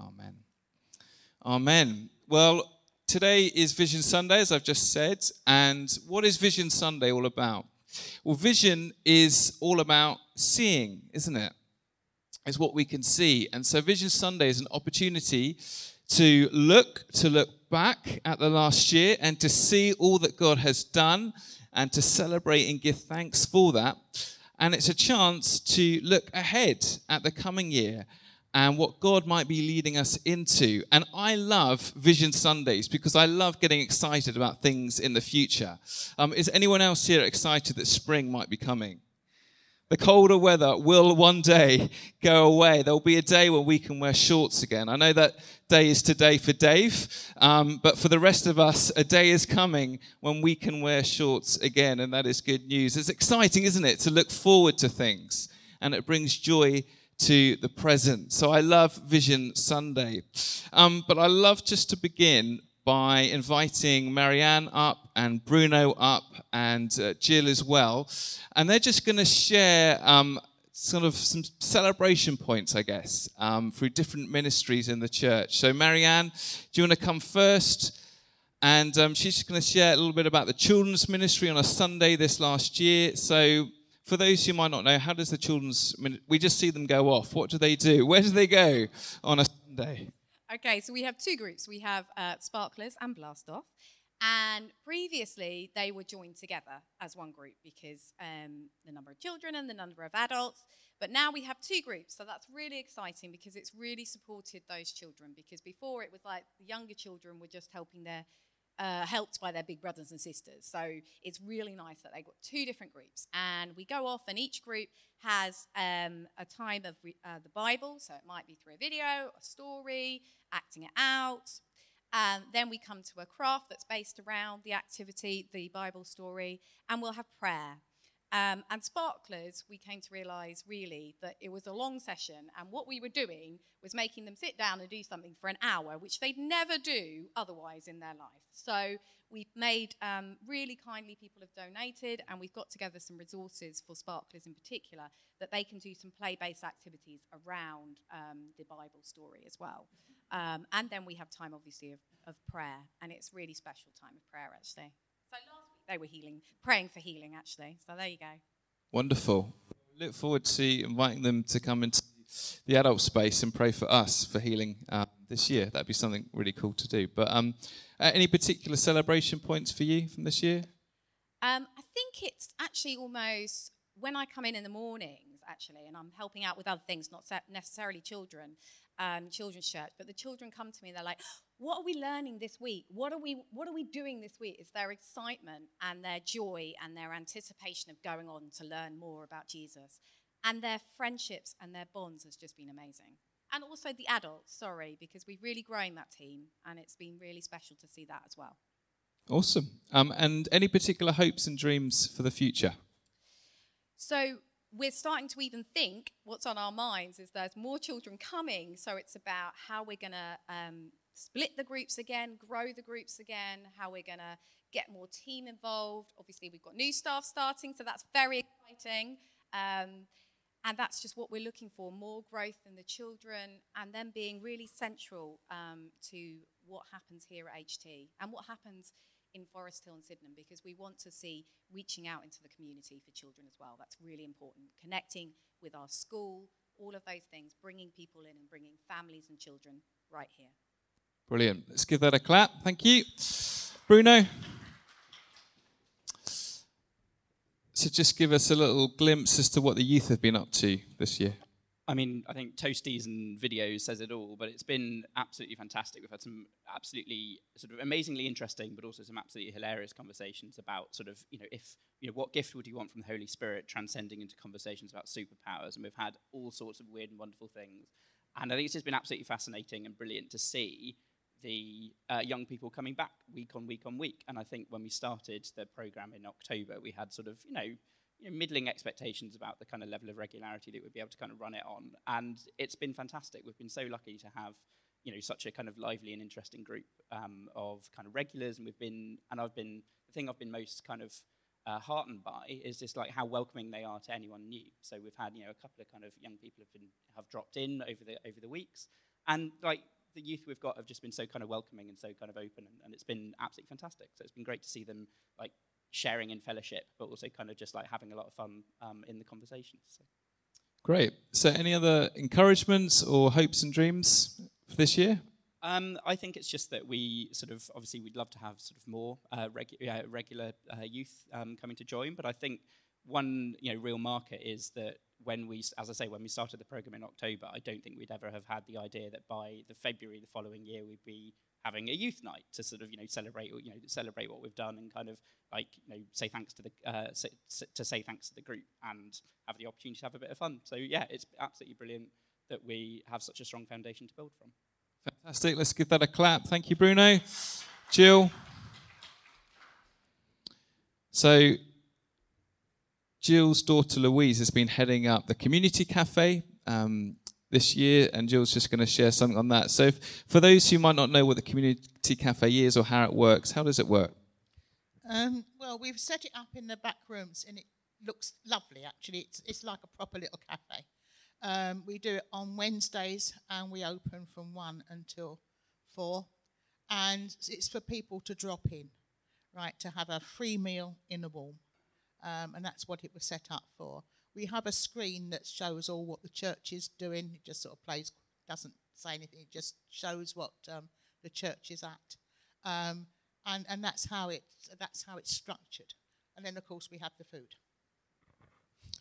Amen. Amen. Well, today is Vision Sunday, as I've just said. And what is Vision Sunday all about? Well, vision is all about seeing, isn't it? It's what we can see. And so, Vision Sunday is an opportunity to look, to look back at the last year and to see all that God has done and to celebrate and give thanks for that. And it's a chance to look ahead at the coming year and what God might be leading us into. And I love Vision Sundays because I love getting excited about things in the future. Um, is anyone else here excited that spring might be coming? The colder weather will one day go away. There will be a day when we can wear shorts again. I know that day is today for Dave, um, but for the rest of us, a day is coming when we can wear shorts again, and that is good news. It's exciting, isn't it, to look forward to things, and it brings joy to the present. So I love Vision Sunday. Um, but I love just to begin by inviting Marianne up and Bruno up and uh, Jill as well. And they're just going to share um, sort of some celebration points, I guess, um, through different ministries in the church. So, Marianne, do you want to come first? And um, she's just going to share a little bit about the children's ministry on a Sunday this last year. So, for those who might not know, how does the children's we just see them go off? What do they do? Where do they go on a Sunday? Okay, so we have two groups. We have uh, Sparklers and Blast Off. And previously, they were joined together as one group because um, the number of children and the number of adults. But now we have two groups, so that's really exciting because it's really supported those children. Because before it was like the younger children were just helping their uh, helped by their big brothers and sisters. So it's really nice that they've got two different groups. And we go off, and each group has um, a time of re- uh, the Bible. So it might be through a video, a story, acting it out. Um, then we come to a craft that's based around the activity, the Bible story, and we'll have prayer. Um, and Sparklers, we came to realize really that it was a long session, and what we were doing was making them sit down and do something for an hour, which they'd never do otherwise in their life. So we've made um, really kindly people have donated, and we've got together some resources for Sparklers in particular that they can do some play based activities around um, the Bible story as well. Um, and then we have time, obviously, of, of prayer, and it's really special time of prayer actually. They were healing, praying for healing, actually. So there you go. Wonderful. Look forward to inviting them to come into the adult space and pray for us for healing um, this year. That'd be something really cool to do. But um, uh, any particular celebration points for you from this year? Um, I think it's actually almost when I come in in the mornings, actually, and I'm helping out with other things, not necessarily children, um, children's church, but the children come to me and they're like, what are we learning this week? What are we, what are we doing this week? It's their excitement and their joy and their anticipation of going on to learn more about Jesus. And their friendships and their bonds has just been amazing. And also the adults, sorry, because we've really grown that team and it's been really special to see that as well. Awesome. Um, and any particular hopes and dreams for the future? So we're starting to even think what's on our minds is there's more children coming, so it's about how we're going to um, split the groups again, grow the groups again, how we're going to get more team involved. Obviously, we've got new staff starting, so that's very exciting. Um, and that's just what we're looking for more growth in the children, and then being really central um, to what happens here at HT and what happens in Forest Hill and Sydenham because we want to see reaching out into the community for children as well. That's really important. Connecting with our school, all of those things, bringing people in and bringing families and children right here. Brilliant. Let's give that a clap. Thank you. Bruno. So just give us a little glimpse as to what the youth have been up to this year. I mean, I think Toasties and videos says it all, but it's been absolutely fantastic. We've had some absolutely sort of amazingly interesting, but also some absolutely hilarious conversations about sort of, you know, if, you know, what gift would you want from the Holy Spirit transcending into conversations about superpowers? And we've had all sorts of weird and wonderful things. And I think it's just been absolutely fascinating and brilliant to see the uh, young people coming back week on week on week. And I think when we started the program in October, we had sort of, you know, you know, middling expectations about the kind of level of regularity that we'd be able to kind of run it on. And it's been fantastic. We've been so lucky to have, you know, such a kind of lively and interesting group um, of kind of regulars. And we've been, and I've been, the thing I've been most kind of uh, heartened by is just like how welcoming they are to anyone new. So we've had, you know, a couple of kind of young people have been, have dropped in over the, over the weeks. And like the youth we've got have just been so kind of welcoming and so kind of open, and, and it's been absolutely fantastic. So it's been great to see them like sharing in fellowship, but also kind of just like having a lot of fun um, in the conversations. So. Great. So, any other encouragements or hopes and dreams for this year? Um, I think it's just that we sort of obviously we'd love to have sort of more uh, regu- uh, regular uh, youth um, coming to join, but I think one you know real marker is that when we, as I say, when we started the program in October, I don't think we'd ever have had the idea that by the February the following year we'd be having a youth night to sort of you know celebrate you know celebrate what we've done and kind of like you know say thanks to the uh, say, to say thanks to the group and have the opportunity to have a bit of fun. So yeah, it's absolutely brilliant that we have such a strong foundation to build from. Fantastic. Let's give that a clap. Thank you, Bruno. Jill. So, Jill's daughter Louise has been heading up the community cafe um, this year, and Jill's just going to share something on that. So, f- for those who might not know what the community cafe is or how it works, how does it work? Um, well, we've set it up in the back rooms, and it looks lovely. Actually, it's it's like a proper little cafe. Um, we do it on Wednesdays, and we open from one until four, and it's for people to drop in, right, to have a free meal in the warm, um, and that's what it was set up for. We have a screen that shows all what the church is doing. It just sort of plays, doesn't say anything. It just shows what um, the church is at, um, and and that's how it's that's how it's structured. And then of course we have the food.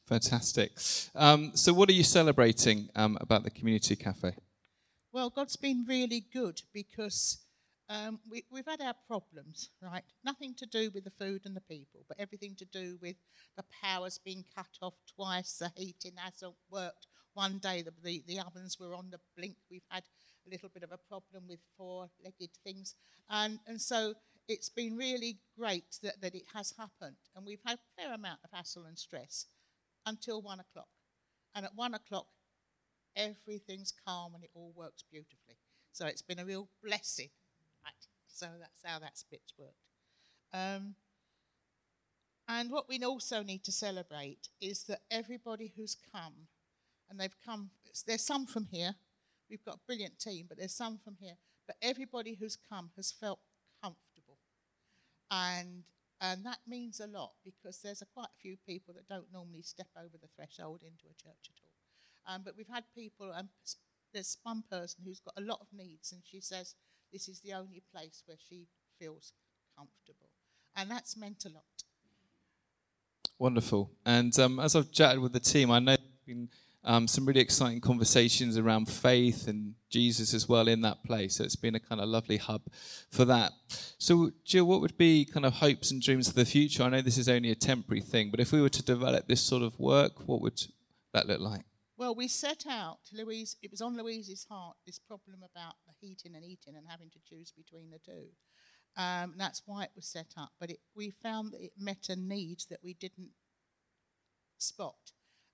Fantastic. Um, so, what are you celebrating um, about the community cafe? Well, God's been really good because um, we, we've had our problems, right? Nothing to do with the food and the people, but everything to do with the powers being cut off twice, the heating hasn't worked. One day the, the, the ovens were on the blink. We've had a little bit of a problem with four legged things. And, and so it's been really great that, that it has happened. And we've had a fair amount of hassle and stress until one o'clock. And at one o'clock, everything's calm and it all works beautifully. So it's been a real blessing. So that's how that bit's worked. Um, and what we also need to celebrate is that everybody who's come, and they've come, there's some from here, we've got a brilliant team, but there's some from here, but everybody who's come has felt comfortable. And and that means a lot because there's a quite a few people that don't normally step over the threshold into a church at all. Um, but we've had people, and there's one person who's got a lot of needs, and she says this is the only place where she feels comfortable. And that's meant a lot. Wonderful. And um, as I've chatted with the team, I know there's been um, some really exciting conversations around faith and Jesus as well in that place. So it's been a kind of lovely hub for that. So, Jill, what would be kind of hopes and dreams for the future? I know this is only a temporary thing, but if we were to develop this sort of work, what would that look like? Well, we set out, Louise, it was on Louise's heart, this problem about the heating and eating and having to choose between the two. Um, that's why it was set up. But it, we found that it met a need that we didn't spot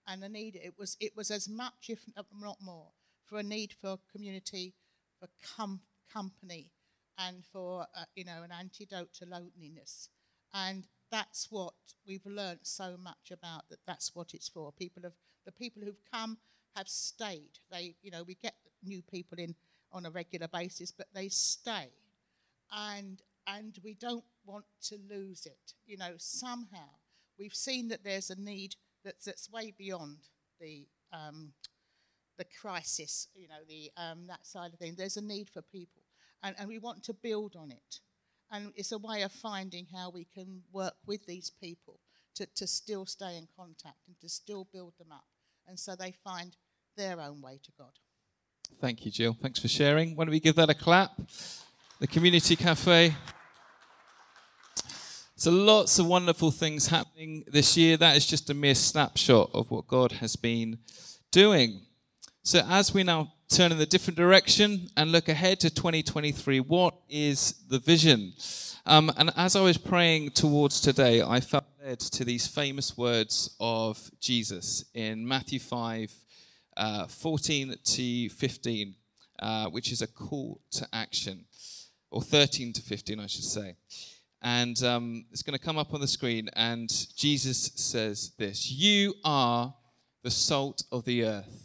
and a need it was it was as much if not more for a need for community for com- company and for uh, you know an antidote to loneliness and that's what we've learned so much about that that's what it's for people have the people who've come have stayed they you know we get new people in on a regular basis but they stay and and we don't want to lose it you know somehow we've seen that there's a need that's, that's way beyond the um, the crisis, you know, the um, that side of things. There's a need for people, and, and we want to build on it. And it's a way of finding how we can work with these people to, to still stay in contact and to still build them up, and so they find their own way to God. Thank you, Jill. Thanks for sharing. Why don't we give that a clap? The Community Cafe. So, lots of wonderful things happening this year. That is just a mere snapshot of what God has been doing. So, as we now turn in a different direction and look ahead to 2023, what is the vision? Um, and as I was praying towards today, I felt led to these famous words of Jesus in Matthew 5 uh, 14 to 15, uh, which is a call to action, or 13 to 15, I should say. And um, it's going to come up on the screen. And Jesus says this You are the salt of the earth.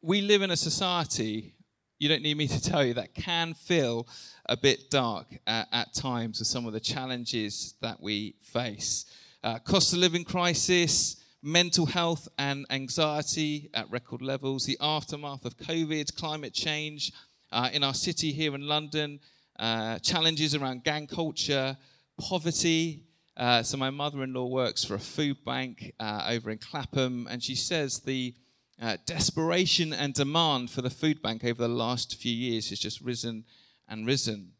we live in a society, you don't need me to tell you, that can feel a bit dark at, at times with some of the challenges that we face. Uh, cost of living crisis, mental health and anxiety at record levels, the aftermath of COVID, climate change uh, in our city here in London, uh, challenges around gang culture, poverty. Uh, so, my mother in law works for a food bank uh, over in Clapham, and she says the uh, desperation and demand for the food bank over the last few years has just risen and risen.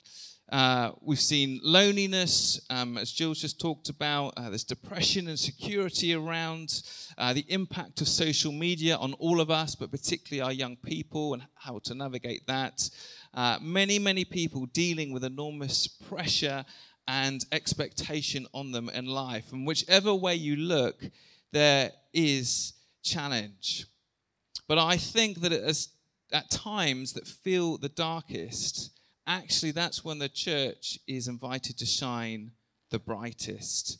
Uh, we've seen loneliness, um, as Jill's just talked about. Uh, there's depression and security around. Uh, the impact of social media on all of us, but particularly our young people, and how to navigate that. Uh, many, many people dealing with enormous pressure and expectation on them in life. And whichever way you look, there is challenge. But I think that as, at times that feel the darkest, actually, that's when the church is invited to shine the brightest.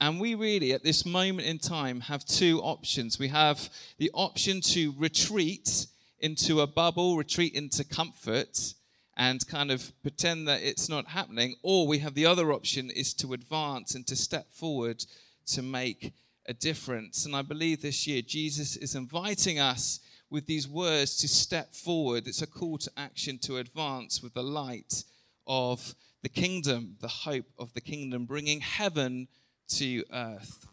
And we really, at this moment in time, have two options. We have the option to retreat into a bubble, retreat into comfort, and kind of pretend that it's not happening. Or we have the other option is to advance and to step forward to make a difference. And I believe this year Jesus is inviting us with these words to step forward. It's a call to action to advance with the light of the kingdom, the hope of the kingdom, bringing heaven to earth.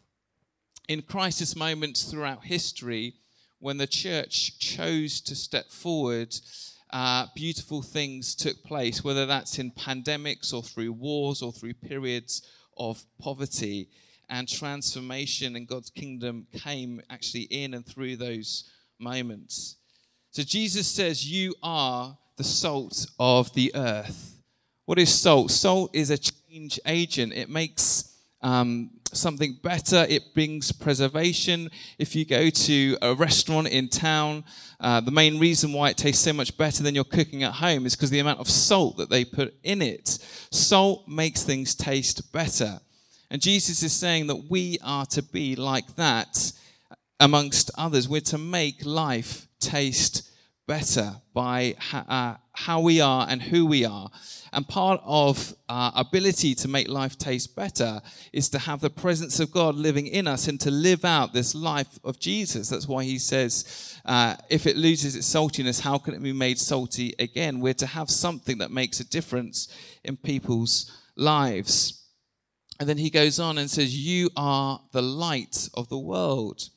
In crisis moments throughout history, when the church chose to step forward, uh, beautiful things took place, whether that's in pandemics or through wars or through periods of poverty. And transformation in God's kingdom came actually in and through those moments. So Jesus says, You are the salt of the earth. What is salt? Salt is a change agent, it makes um, something better, it brings preservation. If you go to a restaurant in town, uh, the main reason why it tastes so much better than you're cooking at home is because the amount of salt that they put in it. Salt makes things taste better. And Jesus is saying that we are to be like that amongst others. We're to make life taste better by ha- uh, how we are and who we are. And part of our ability to make life taste better is to have the presence of God living in us and to live out this life of Jesus. That's why he says, uh, if it loses its saltiness, how can it be made salty again? We're to have something that makes a difference in people's lives. And then he goes on and says, You are the light of the world.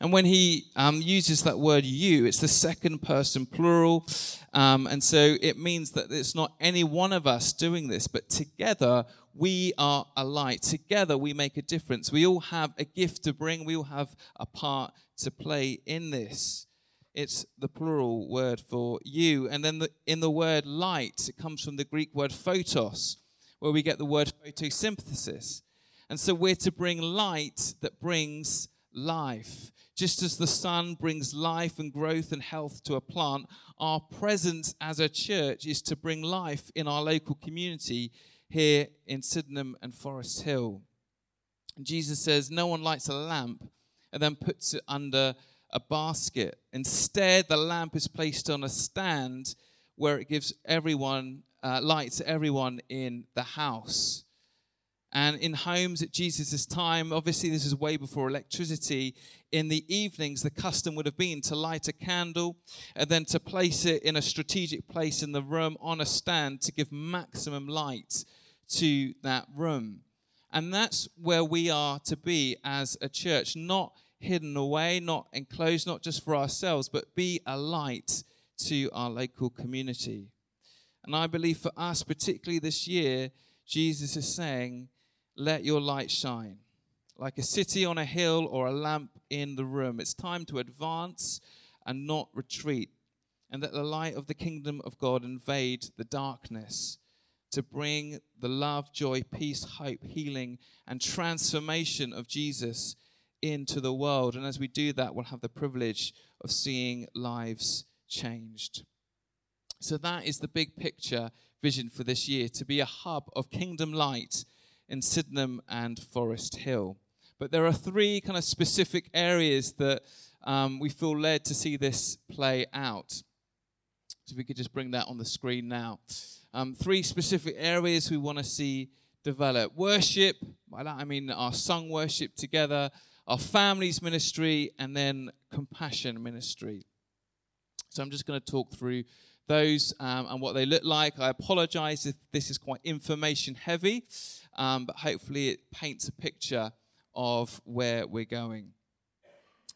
And when he um, uses that word you, it's the second person plural. Um, and so it means that it's not any one of us doing this, but together we are a light. Together we make a difference. We all have a gift to bring, we all have a part to play in this. It's the plural word for you. And then the, in the word light, it comes from the Greek word photos, where we get the word photosynthesis. And so we're to bring light that brings life. Just as the sun brings life and growth and health to a plant, our presence as a church is to bring life in our local community here in Sydenham and Forest Hill. Jesus says, No one lights a lamp and then puts it under a basket. Instead, the lamp is placed on a stand where it gives everyone uh, light to everyone in the house. And in homes at Jesus' time, obviously, this is way before electricity. In the evenings, the custom would have been to light a candle and then to place it in a strategic place in the room on a stand to give maximum light to that room. And that's where we are to be as a church, not hidden away, not enclosed, not just for ourselves, but be a light to our local community. And I believe for us, particularly this year, Jesus is saying, let your light shine. Like a city on a hill or a lamp in the room. It's time to advance and not retreat. and that the light of the kingdom of God invade the darkness to bring the love, joy, peace, hope, healing, and transformation of Jesus into the world. And as we do that, we'll have the privilege of seeing lives changed. So, that is the big picture vision for this year to be a hub of kingdom light in Sydenham and Forest Hill. But there are three kind of specific areas that um, we feel led to see this play out. So, if we could just bring that on the screen now. Um, three specific areas we want to see develop worship, by that I mean our sung worship together, our families ministry, and then compassion ministry. So I'm just going to talk through those um, and what they look like. I apologize if this is quite information heavy, um, but hopefully it paints a picture of where we're going.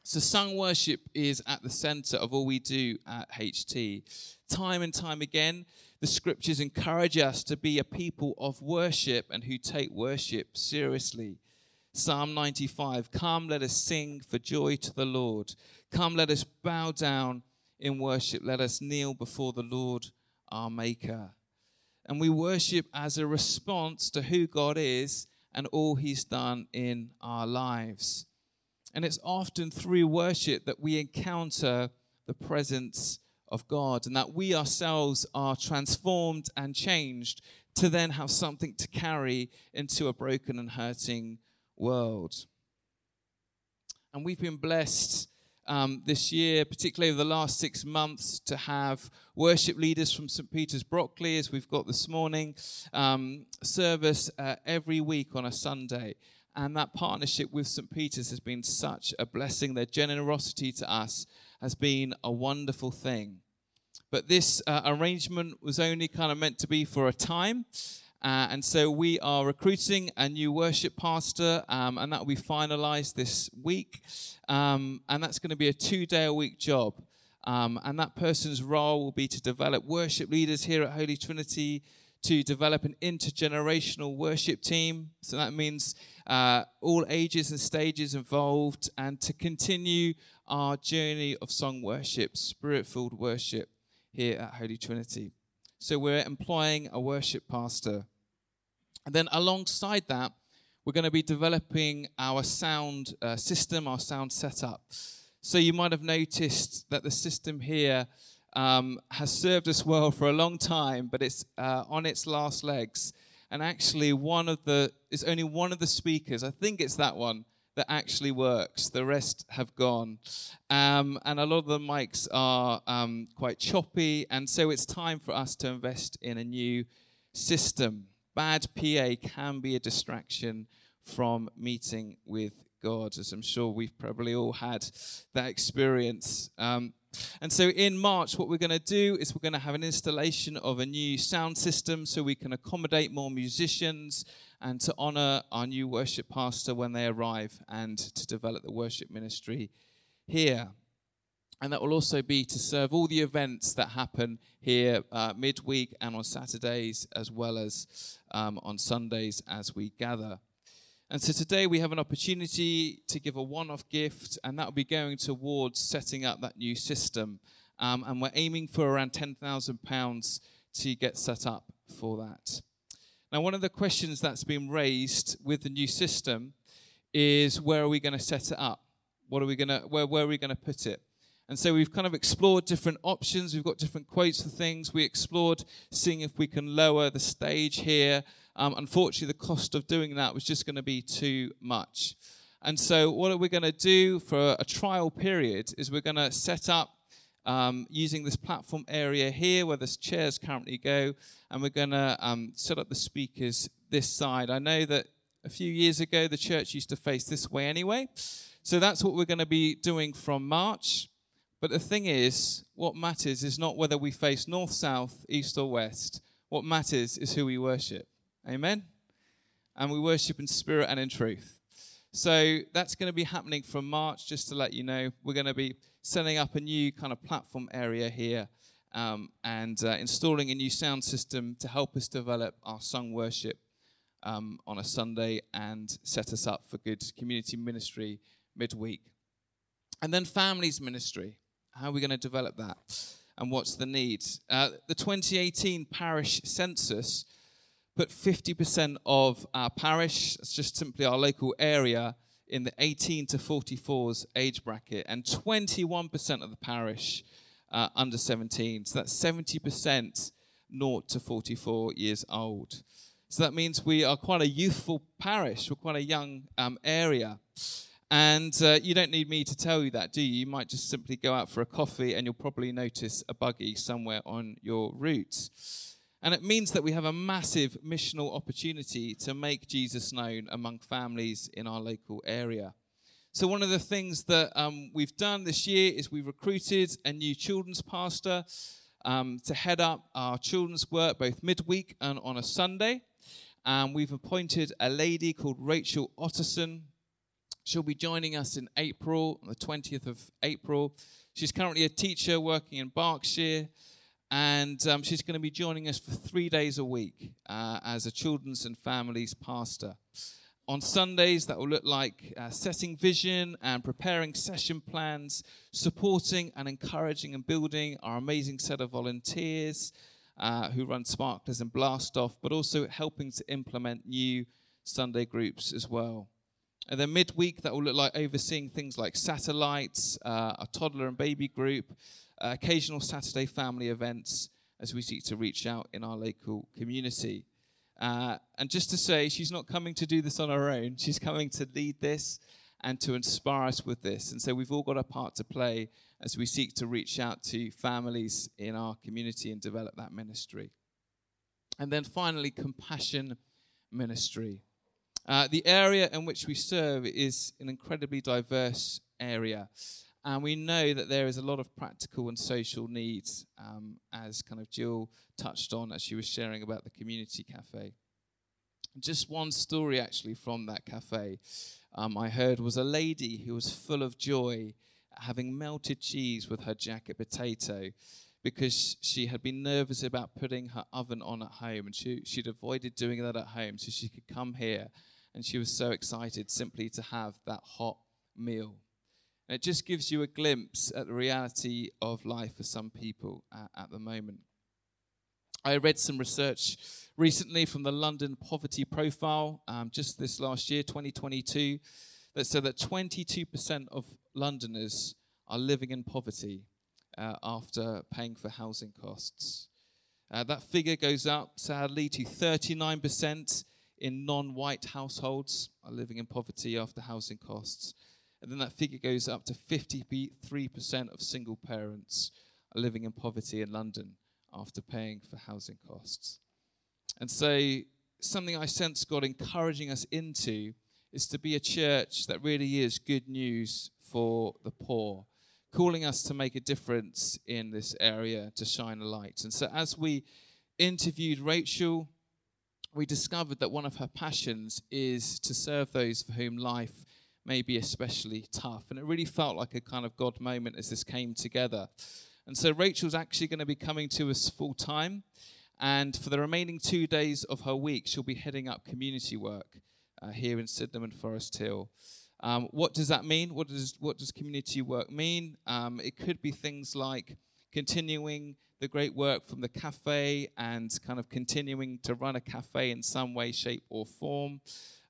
So, sung worship is at the center of all we do at HT. Time and time again, the scriptures encourage us to be a people of worship and who take worship seriously. Psalm 95 Come, let us sing for joy to the Lord. Come, let us bow down in worship. Let us kneel before the Lord our Maker. And we worship as a response to who God is and all He's done in our lives. And it's often through worship that we encounter the presence of God and that we ourselves are transformed and changed to then have something to carry into a broken and hurting world. And we've been blessed um, this year, particularly over the last six months, to have worship leaders from St. Peter's Brockley, as we've got this morning, um, service uh, every week on a Sunday. And that partnership with St. Peter's has been such a blessing. Their generosity to us has been a wonderful thing. But this uh, arrangement was only kind of meant to be for a time. Uh, and so we are recruiting a new worship pastor, um, and that will be finalized this week. Um, and that's going to be a two day a week job. Um, and that person's role will be to develop worship leaders here at Holy Trinity, to develop an intergenerational worship team. So that means uh, all ages and stages involved, and to continue our journey of song worship, spirit filled worship here at Holy Trinity. So we're employing a worship pastor. And then alongside that, we're going to be developing our sound uh, system, our sound setup. So you might have noticed that the system here um, has served us well for a long time, but it's uh, on its last legs. And actually, one of the is only one of the speakers. I think it's that one that actually works. The rest have gone, um, and a lot of the mics are um, quite choppy. And so it's time for us to invest in a new system. Bad PA can be a distraction from meeting with God, as I'm sure we've probably all had that experience. Um, and so in March, what we're going to do is we're going to have an installation of a new sound system so we can accommodate more musicians and to honor our new worship pastor when they arrive and to develop the worship ministry here. And that will also be to serve all the events that happen here uh, midweek and on Saturdays, as well as um, on Sundays as we gather. And so today we have an opportunity to give a one off gift, and that will be going towards setting up that new system. Um, and we're aiming for around £10,000 to get set up for that. Now, one of the questions that's been raised with the new system is where are we going to set it up? What are we going to, where, where are we going to put it? And so we've kind of explored different options. We've got different quotes for things. We explored seeing if we can lower the stage here um, unfortunately, the cost of doing that was just going to be too much. And so, what are we going to do for a trial period is we're going to set up um, using this platform area here where the chairs currently go, and we're going to um, set up the speakers this side. I know that a few years ago the church used to face this way anyway. So that's what we're going to be doing from March. But the thing is, what matters is not whether we face north, south, east, or west. What matters is who we worship. Amen? And we worship in spirit and in truth. So that's going to be happening from March, just to let you know. We're going to be setting up a new kind of platform area here um, and uh, installing a new sound system to help us develop our sung worship um, on a Sunday and set us up for good community ministry midweek. And then families ministry. How are we going to develop that? and what's the need. Uh, the 2018 parish census put 50% of our parish, that's just simply our local area, in the 18 to 44s age bracket, and 21% of the parish uh, under 17. So that's 70% 0 to 44 years old. So that means we are quite a youthful parish, we're quite a young um, area. And uh, you don't need me to tell you that, do you? You might just simply go out for a coffee and you'll probably notice a buggy somewhere on your route. And it means that we have a massive missional opportunity to make Jesus known among families in our local area. So, one of the things that um, we've done this year is we've recruited a new children's pastor um, to head up our children's work both midweek and on a Sunday. And we've appointed a lady called Rachel Otterson She'll be joining us in April, on the 20th of April. She's currently a teacher working in Berkshire, and um, she's going to be joining us for three days a week uh, as a children's and families pastor. On Sundays, that will look like uh, setting vision and preparing session plans, supporting and encouraging and building our amazing set of volunteers uh, who run Sparklers and Blast Off, but also helping to implement new Sunday groups as well. And then midweek, that will look like overseeing things like satellites, uh, a toddler and baby group, uh, occasional Saturday family events as we seek to reach out in our local community. Uh, and just to say, she's not coming to do this on her own. She's coming to lead this and to inspire us with this. And so we've all got a part to play as we seek to reach out to families in our community and develop that ministry. And then finally, compassion ministry. Uh, the area in which we serve is an incredibly diverse area. And we know that there is a lot of practical and social needs, um, as kind of Jill touched on as she was sharing about the community cafe. Just one story actually from that cafe um, I heard was a lady who was full of joy having melted cheese with her jacket potato because she had been nervous about putting her oven on at home and she, she'd avoided doing that at home so she could come here and she was so excited simply to have that hot meal. And it just gives you a glimpse at the reality of life for some people at, at the moment. I read some research recently from the London Poverty Profile um, just this last year, 2022, that said that 22% of Londoners are living in poverty uh, after paying for housing costs. Uh, that figure goes up, sadly, to 39% in non white households are living in poverty after housing costs. And then that figure goes up to 53% of single parents are living in poverty in London after paying for housing costs. And so, something I sense God encouraging us into is to be a church that really is good news for the poor, calling us to make a difference in this area, to shine a light. And so, as we interviewed Rachel, we discovered that one of her passions is to serve those for whom life may be especially tough. And it really felt like a kind of God moment as this came together. And so Rachel's actually going to be coming to us full time. And for the remaining two days of her week, she'll be heading up community work uh, here in Sydenham and Forest Hill. Um, what does that mean? What does, what does community work mean? Um, it could be things like continuing the great work from the cafe and kind of continuing to run a cafe in some way, shape, or form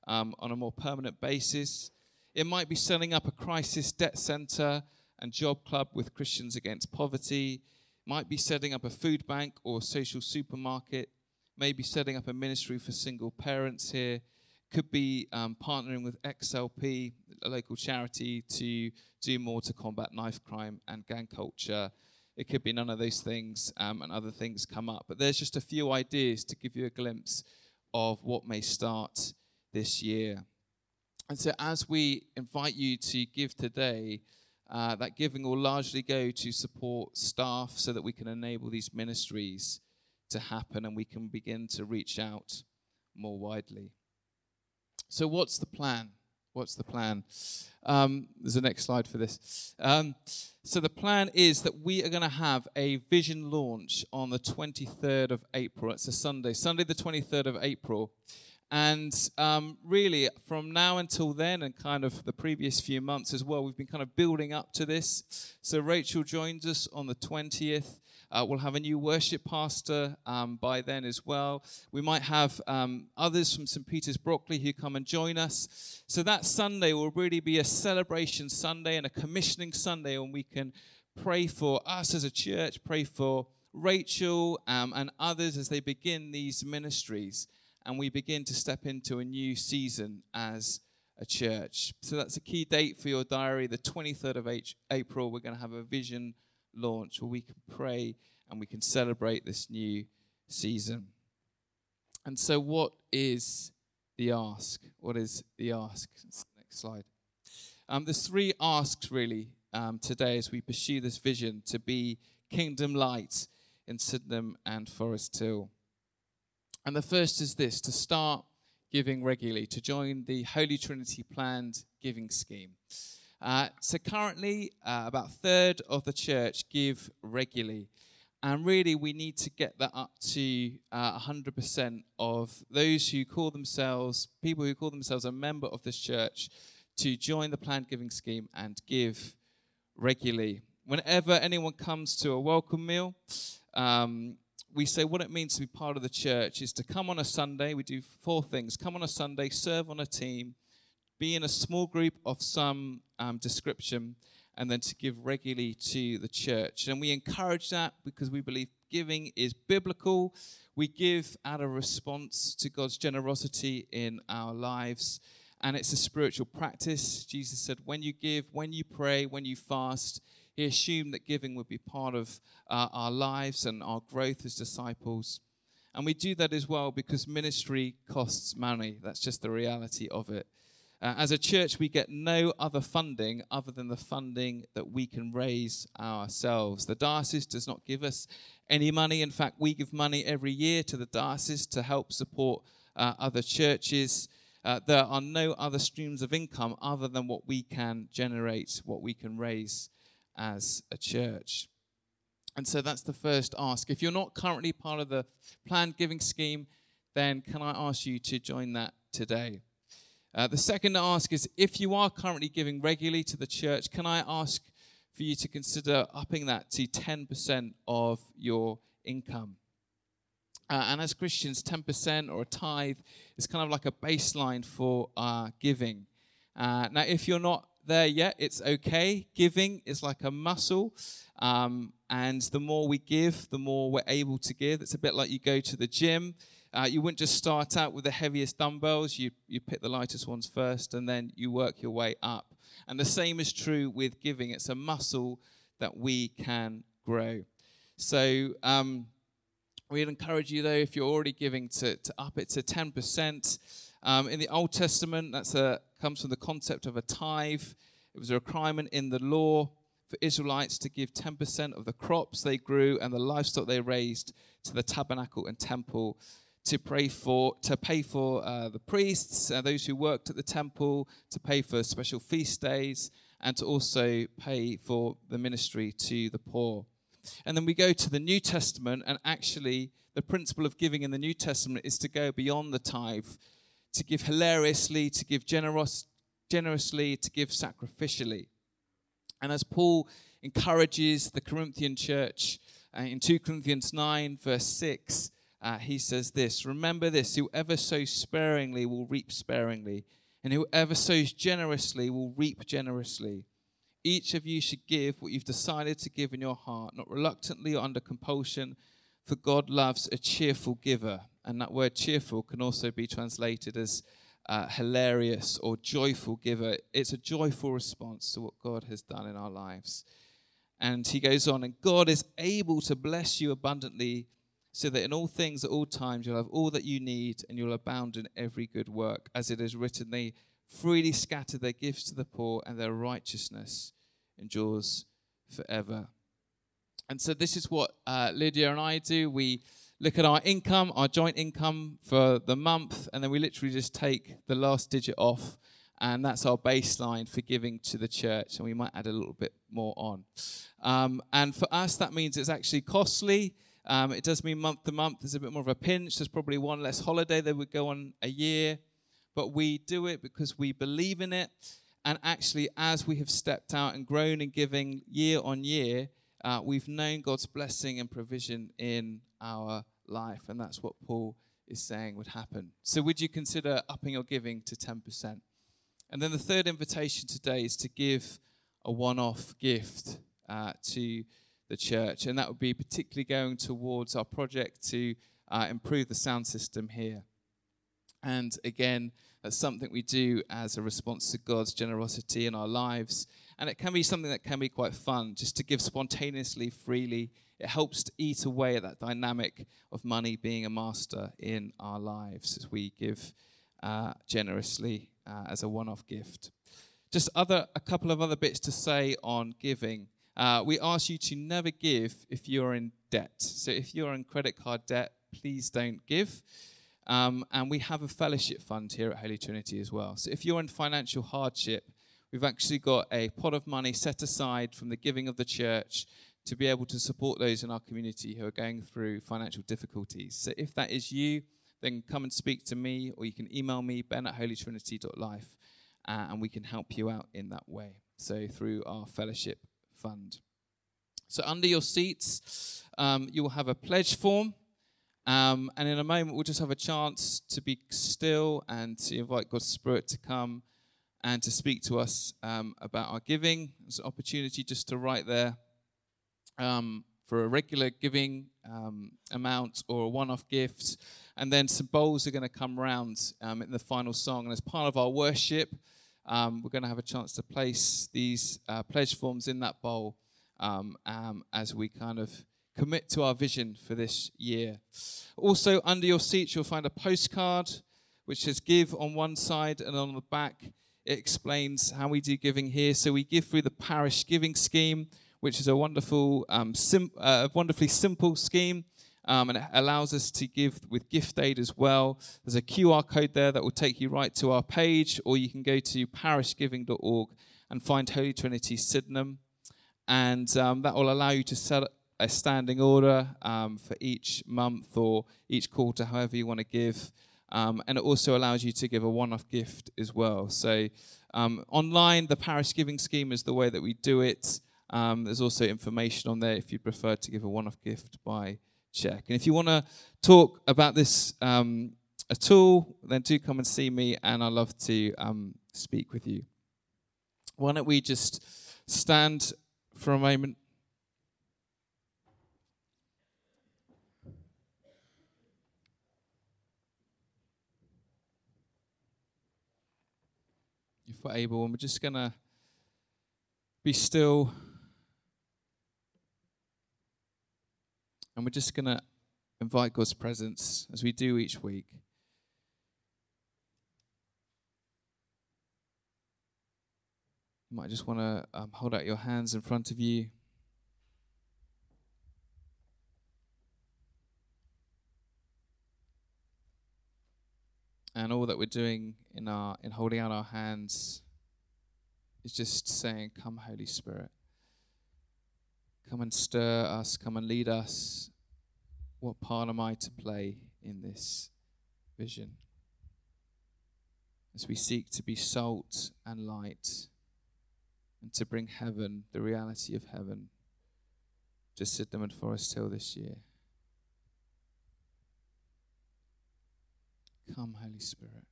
um, on a more permanent basis. It might be setting up a crisis debt center and job club with Christians Against Poverty. Might be setting up a food bank or social supermarket. Maybe setting up a ministry for single parents here. Could be um, partnering with XLP, a local charity, to do more to combat knife crime and gang culture it could be none of those things um, and other things come up. But there's just a few ideas to give you a glimpse of what may start this year. And so, as we invite you to give today, uh, that giving will largely go to support staff so that we can enable these ministries to happen and we can begin to reach out more widely. So, what's the plan? What's the plan? Um, there's a next slide for this. Um, so the plan is that we are going to have a vision launch on the 23rd of April. It's a Sunday, Sunday the 23rd of April. And um, really, from now until then, and kind of the previous few months as well, we've been kind of building up to this. So Rachel joins us on the 20th. Uh, we'll have a new worship pastor um, by then as well. We might have um, others from St. Peter's Brockley who come and join us. So that Sunday will really be a celebration Sunday and a commissioning Sunday when we can pray for us as a church, pray for Rachel um, and others as they begin these ministries and we begin to step into a new season as a church. So that's a key date for your diary, the 23rd of April. We're going to have a vision launch where we can pray and we can celebrate this new season. And so, what is the ask? What is the ask? Next slide. Um, there's three asks really um, today as we pursue this vision to be kingdom light in Sydenham and Forest Hill. And the first is this to start giving regularly, to join the Holy Trinity planned giving scheme. Uh, so currently, uh, about a third of the church give regularly. And really, we need to get that up to uh, 100% of those who call themselves, people who call themselves a member of this church, to join the planned giving scheme and give regularly. Whenever anyone comes to a welcome meal, um, we say what it means to be part of the church is to come on a Sunday. We do four things come on a Sunday, serve on a team, be in a small group of some um, description, and then to give regularly to the church. And we encourage that because we believe giving is biblical. We give out of response to God's generosity in our lives. And it's a spiritual practice. Jesus said, when you give, when you pray, when you fast, he assumed that giving would be part of uh, our lives and our growth as disciples. And we do that as well because ministry costs money. That's just the reality of it. Uh, as a church, we get no other funding other than the funding that we can raise ourselves. The diocese does not give us any money. In fact, we give money every year to the diocese to help support uh, other churches. Uh, there are no other streams of income other than what we can generate, what we can raise as a church. And so that's the first ask. If you're not currently part of the planned giving scheme, then can I ask you to join that today? Uh, the second ask is if you are currently giving regularly to the church, can I ask for you to consider upping that to 10% of your income? Uh, and as Christians, 10% or a tithe is kind of like a baseline for our giving. Uh, now, if you're not there yet, it's okay. Giving is like a muscle. Um, and the more we give, the more we're able to give. It's a bit like you go to the gym. Uh, you wouldn't just start out with the heaviest dumbbells. You, you pick the lightest ones first, and then you work your way up. And the same is true with giving. It's a muscle that we can grow. So um, we'd encourage you, though, if you're already giving, to, to up it to 10%. Um, in the Old Testament, that's a comes from the concept of a tithe. It was a requirement in the law for Israelites to give 10% of the crops they grew and the livestock they raised to the tabernacle and temple to pray for to pay for uh, the priests uh, those who worked at the temple to pay for special feast days and to also pay for the ministry to the poor and then we go to the new testament and actually the principle of giving in the new testament is to go beyond the tithe to give hilariously, to give generous, generously, to give sacrificially. And as Paul encourages the Corinthian church uh, in 2 Corinthians 9, verse 6, uh, he says this Remember this whoever sows sparingly will reap sparingly, and whoever sows generously will reap generously. Each of you should give what you've decided to give in your heart, not reluctantly or under compulsion, for God loves a cheerful giver. And that word cheerful can also be translated as uh, hilarious or joyful giver. It's a joyful response to what God has done in our lives. And he goes on, and God is able to bless you abundantly so that in all things at all times you'll have all that you need and you'll abound in every good work. As it is written, they freely scatter their gifts to the poor and their righteousness endures forever. And so this is what uh, Lydia and I do. We look at our income, our joint income for the month, and then we literally just take the last digit off, and that's our baseline for giving to the church, and we might add a little bit more on. Um, and for us, that means it's actually costly. Um, it does mean month to month, there's a bit more of a pinch. There's probably one less holiday that would go on a year, but we do it because we believe in it. And actually, as we have stepped out and grown in giving year on year, uh, we've known God's blessing and provision in our life. And that's what Paul is saying would happen. So, would you consider upping your giving to 10%? And then the third invitation today is to give a one off gift uh, to the church. And that would be particularly going towards our project to uh, improve the sound system here. And again, that's something we do as a response to God's generosity in our lives. And it can be something that can be quite fun, just to give spontaneously, freely. It helps to eat away at that dynamic of money being a master in our lives as we give uh, generously uh, as a one off gift. Just other, a couple of other bits to say on giving. Uh, we ask you to never give if you're in debt. So if you're in credit card debt, please don't give. Um, and we have a fellowship fund here at Holy Trinity as well. So if you're in financial hardship, we've actually got a pot of money set aside from the giving of the church to be able to support those in our community who are going through financial difficulties. So if that is you, then come and speak to me, or you can email me, ben at holytrinity.life, uh, and we can help you out in that way. So through our fellowship fund. So under your seats, um, you will have a pledge form. Um, and in a moment, we'll just have a chance to be still and to invite God's Spirit to come and to speak to us um, about our giving. There's an opportunity just to write there um, for a regular giving um, amount or a one off gift. And then some bowls are going to come round um, in the final song. And as part of our worship, um, we're going to have a chance to place these uh, pledge forms in that bowl um, as we kind of commit to our vision for this year. Also, under your seats, you'll find a postcard which says give on one side, and on the back, it explains how we do giving here. So we give through the parish giving scheme, which is a wonderful, um, sim- uh, wonderfully simple scheme. Um, and it allows us to give with gift aid as well. There's a QR code there that will take you right to our page, or you can go to parishgiving.org and find Holy Trinity Sydenham, and um, that will allow you to set a standing order um, for each month or each quarter, however you want to give. Um, and it also allows you to give a one off gift as well. So, um, online, the parish giving scheme is the way that we do it. Um, there's also information on there if you prefer to give a one off gift by check. And if you want to talk about this um, at all, then do come and see me, and I'd love to um, speak with you. Why don't we just stand for a moment? We're able, and we're just going to be still. And we're just going to invite God's presence as we do each week. You might just want to um, hold out your hands in front of you. And all that we're doing in our in holding out our hands is just saying, Come, Holy Spirit. Come and stir us, come and lead us. What part am I to play in this vision? As we seek to be salt and light and to bring heaven, the reality of heaven, to Sydenham and Forest Hill this year. Come, Holy Spirit.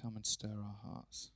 Come and stir our hearts.